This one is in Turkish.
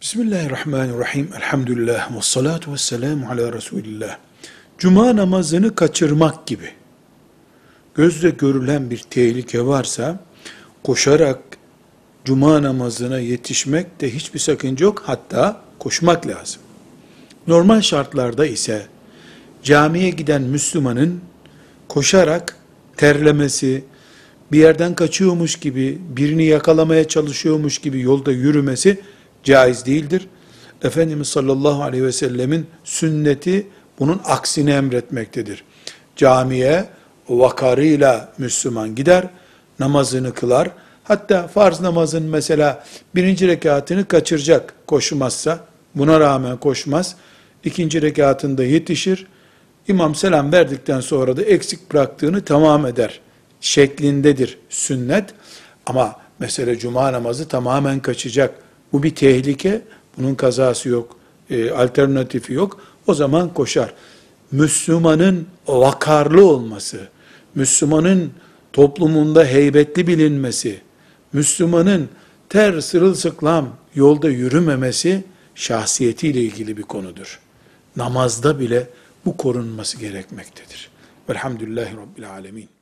Bismillahirrahmanirrahim. Elhamdülillah. Ve salatu ve selamu ala Resulillah. Cuma namazını kaçırmak gibi gözle görülen bir tehlike varsa koşarak cuma namazına yetişmek de hiçbir sakınca yok. Hatta koşmak lazım. Normal şartlarda ise camiye giden Müslümanın koşarak terlemesi, bir yerden kaçıyormuş gibi, birini yakalamaya çalışıyormuş gibi yolda yürümesi caiz değildir. Efendimiz sallallahu aleyhi ve sellemin sünneti bunun aksini emretmektedir. Camiye vakarıyla Müslüman gider, namazını kılar. Hatta farz namazın mesela birinci rekatını kaçıracak koşmazsa, buna rağmen koşmaz. ikinci rekatında yetişir. İmam selam verdikten sonra da eksik bıraktığını tamam eder şeklindedir sünnet. Ama mesela cuma namazı tamamen kaçacak. Bu bir tehlike. Bunun kazası yok. E, alternatifi yok. O zaman koşar. Müslümanın vakarlı olması, Müslümanın toplumunda heybetli bilinmesi, Müslümanın ter sırılsıklam yolda yürümemesi şahsiyetiyle ilgili bir konudur. Namazda bile bu korunması gerekmektedir. Velhamdülillahi Rabbil Alemin.